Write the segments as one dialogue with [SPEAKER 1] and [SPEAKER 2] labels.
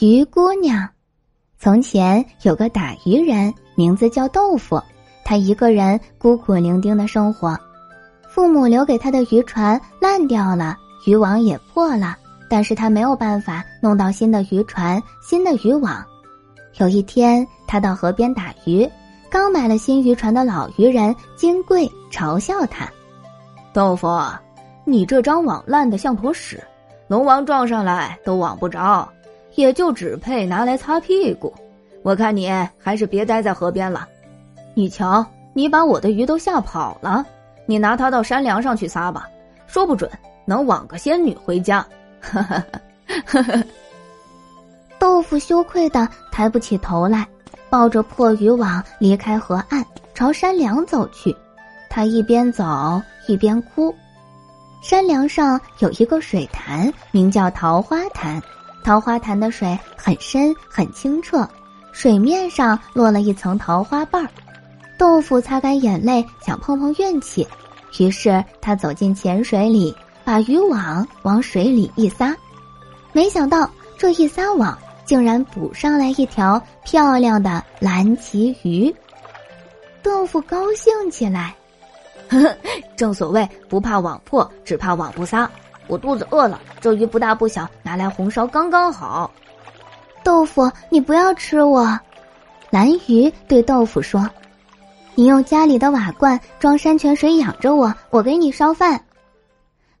[SPEAKER 1] 鱼姑娘，从前有个打鱼人，名字叫豆腐。他一个人孤苦伶仃的生活，父母留给他的渔船烂掉了，渔网也破了，但是他没有办法弄到新的渔船、新的渔网。有一天，他到河边打鱼，刚买了新渔船的老渔人金贵嘲笑他：“
[SPEAKER 2] 豆腐，你这张网烂的像坨屎，龙王撞上来都网不着。”也就只配拿来擦屁股，我看你还是别待在河边了。你瞧，你把我的鱼都吓跑了，你拿它到山梁上去撒吧，说不准能网个仙女回家。哈哈哈哈
[SPEAKER 1] 豆腐羞愧的抬不起头来，抱着破渔网离开河岸，朝山梁走去。他一边走一边哭。山梁上有一个水潭，名叫桃花潭。桃花潭的水很深很清澈，水面上落了一层桃花瓣儿。豆腐擦干眼泪，想碰碰运气，于是他走进浅水里，把渔网往水里一撒，没想到这一撒网，竟然捕上来一条漂亮的蓝鳍鱼。豆腐高兴起来，
[SPEAKER 2] 呵呵，正所谓不怕网破，只怕网不撒。我肚子饿了，这鱼不大不小，拿来红烧刚刚好。
[SPEAKER 1] 豆腐，你不要吃我。蓝鱼对豆腐说：“你用家里的瓦罐装山泉水养着我，我给你烧饭。”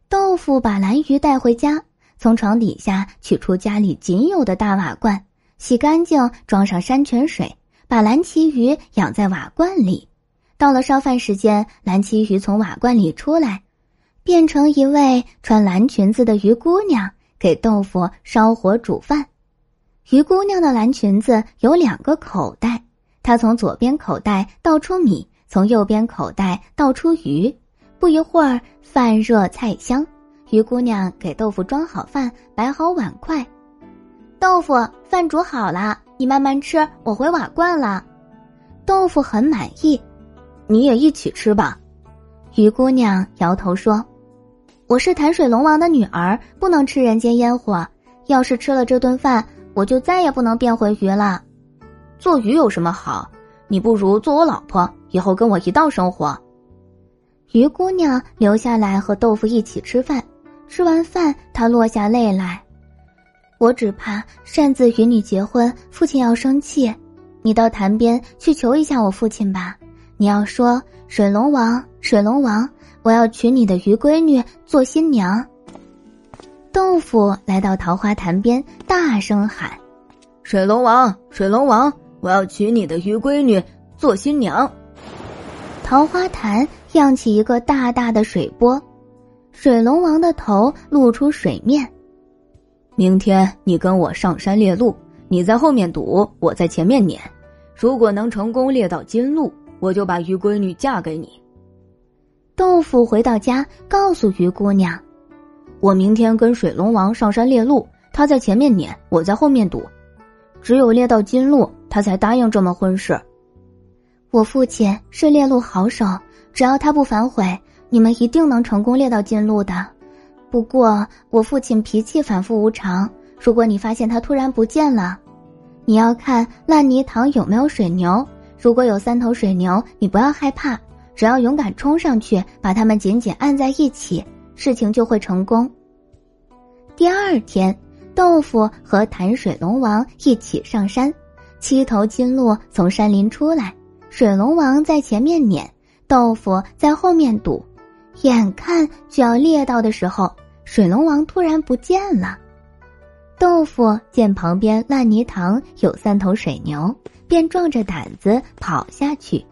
[SPEAKER 1] 豆腐把蓝鱼带回家，从床底下取出家里仅有的大瓦罐，洗干净，装上山泉水，把蓝鳍鱼养在瓦罐里。到了烧饭时间，蓝鳍鱼从瓦罐里出来。变成一位穿蓝裙子的鱼姑娘，给豆腐烧火煮饭。鱼姑娘的蓝裙子有两个口袋，她从左边口袋倒出米，从右边口袋倒出鱼。不一会儿，饭热菜香，鱼姑娘给豆腐装好饭，摆好碗筷。豆腐，饭煮好了，你慢慢吃，我回瓦罐了。豆腐很满意，
[SPEAKER 2] 你也一起吃吧。
[SPEAKER 1] 鱼姑娘摇头说。我是潭水龙王的女儿，不能吃人间烟火。要是吃了这顿饭，我就再也不能变回鱼了。
[SPEAKER 2] 做鱼有什么好？你不如做我老婆，以后跟我一道生活。
[SPEAKER 1] 鱼姑娘留下来和豆腐一起吃饭。吃完饭，她落下泪来。我只怕擅自与你结婚，父亲要生气。你到潭边去求一下我父亲吧。你要说：“水龙王，水龙王。”我要娶你的鱼闺女做新娘。豆腐来到桃花潭边，大声喊：“
[SPEAKER 2] 水龙王，水龙王，我要娶你的鱼闺女做新娘。”
[SPEAKER 1] 桃花潭漾起一个大大的水波，水龙王的头露出水面。
[SPEAKER 2] 明天你跟我上山猎鹿，你在后面堵，我在前面撵。如果能成功猎到金鹿，我就把鱼闺女嫁给你。
[SPEAKER 1] 豆腐回到家，告诉鱼姑娘：“
[SPEAKER 2] 我明天跟水龙王上山猎鹿，他在前面撵，我在后面堵。只有猎到金鹿，他才答应这门婚事。
[SPEAKER 1] 我父亲是猎鹿好手，只要他不反悔，你们一定能成功猎到金鹿的。不过我父亲脾气反复无常，如果你发现他突然不见了，你要看烂泥塘有没有水牛。如果有三头水牛，你不要害怕。”只要勇敢冲上去，把他们紧紧按在一起，事情就会成功。第二天，豆腐和潭水龙王一起上山，七头金鹿从山林出来，水龙王在前面撵，豆腐在后面堵。眼看就要猎到的时候，水龙王突然不见了。豆腐见旁边烂泥塘有三头水牛，便壮着胆子跑下去。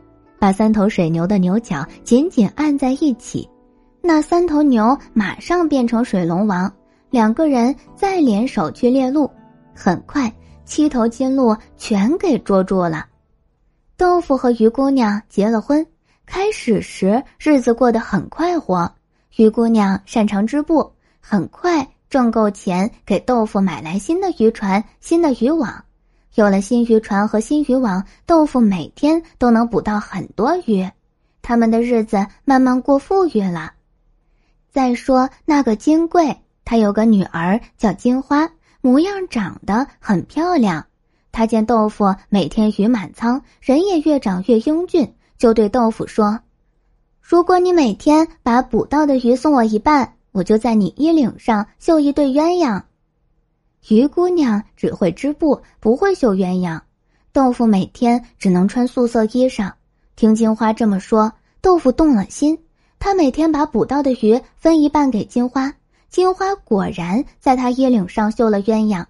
[SPEAKER 1] 把三头水牛的牛角紧紧按在一起，那三头牛马上变成水龙王，两个人再联手去猎鹿。很快，七头金鹿全给捉住了。豆腐和鱼姑娘结了婚，开始时日子过得很快活。鱼姑娘擅长织布，很快挣够钱给豆腐买来新的渔船、新的渔网。有了新渔船和新渔网，豆腐每天都能捕到很多鱼，他们的日子慢慢过富裕了。再说那个金贵，他有个女儿叫金花，模样长得很漂亮。他见豆腐每天鱼满仓，人也越长越英俊，就对豆腐说：“如果你每天把捕到的鱼送我一半，我就在你衣领上绣一对鸳鸯。”鱼姑娘只会织布，不会绣鸳鸯。豆腐每天只能穿素色衣裳。听金花这么说，豆腐动了心。他每天把捕到的鱼分一半给金花，金花果然在他衣领上绣了鸳鸯。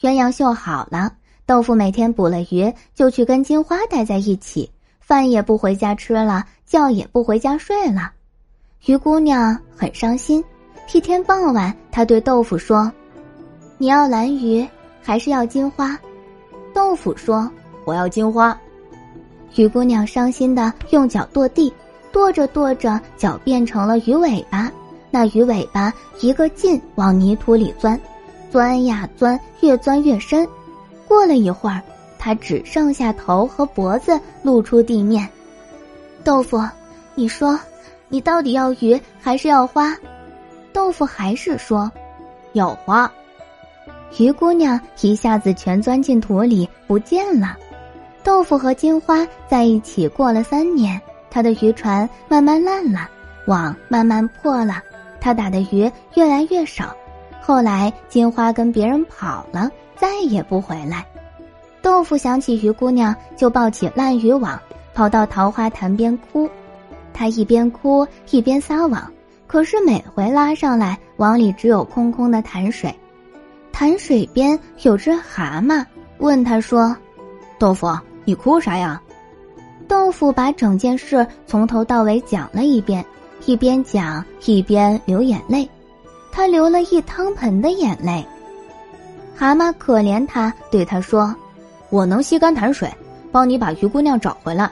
[SPEAKER 1] 鸳鸯绣好了，豆腐每天捕了鱼就去跟金花待在一起，饭也不回家吃了，觉也不回家睡了。鱼姑娘很伤心。一天傍晚，她对豆腐说：“你要蓝鱼还是要金花？”豆腐说：“
[SPEAKER 2] 我要金花。”
[SPEAKER 1] 鱼姑娘伤心的用脚跺地。跺着跺着，脚变成了鱼尾巴。那鱼尾巴一个劲往泥土里钻，钻呀钻，越钻越深。过了一会儿，它只剩下头和脖子露出地面。豆腐，你说，你到底要鱼还是要花？豆腐还是说，
[SPEAKER 2] 要花。
[SPEAKER 1] 鱼姑娘一下子全钻进土里不见了。豆腐和金花在一起过了三年。他的渔船慢慢烂了，网慢慢破了，他打的鱼越来越少。后来金花跟别人跑了，再也不回来。豆腐想起鱼姑娘，就抱起烂渔网，跑到桃花潭边哭。他一边哭一边撒网，可是每回拉上来，网里只有空空的潭水。潭水边有只蛤蟆，问他说：“
[SPEAKER 2] 豆腐，你哭啥呀？”
[SPEAKER 1] 豆腐把整件事从头到尾讲了一遍，一边讲一边流眼泪，他流了一汤盆的眼泪。蛤蟆可怜他，对他说：“
[SPEAKER 2] 我能吸干潭水，帮你把鱼姑娘找回来。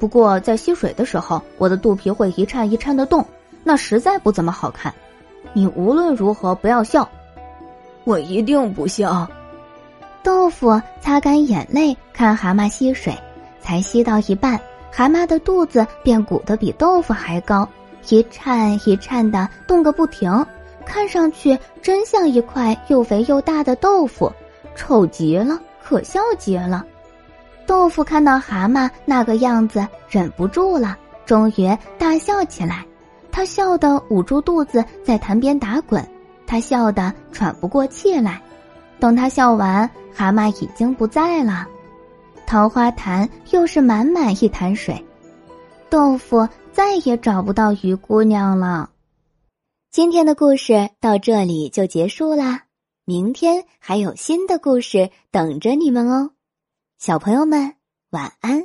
[SPEAKER 2] 不过在吸水的时候，我的肚皮会一颤一颤的动，那实在不怎么好看。你无论如何不要笑。”
[SPEAKER 3] 我一定不笑。
[SPEAKER 1] 豆腐擦干眼泪，看蛤蟆吸水。才吸到一半，蛤蟆的肚子便鼓得比豆腐还高，一颤一颤的动个不停，看上去真像一块又肥又大的豆腐，丑极了，可笑极了。豆腐看到蛤蟆那个样子，忍不住了，终于大笑起来。他笑得捂住肚子，在潭边打滚，他笑得喘不过气来。等他笑完，蛤蟆已经不在了。桃花潭又是满满一潭水，豆腐再也找不到鱼姑娘了。今天的故事到这里就结束啦，明天还有新的故事等着你们哦，小朋友们晚安。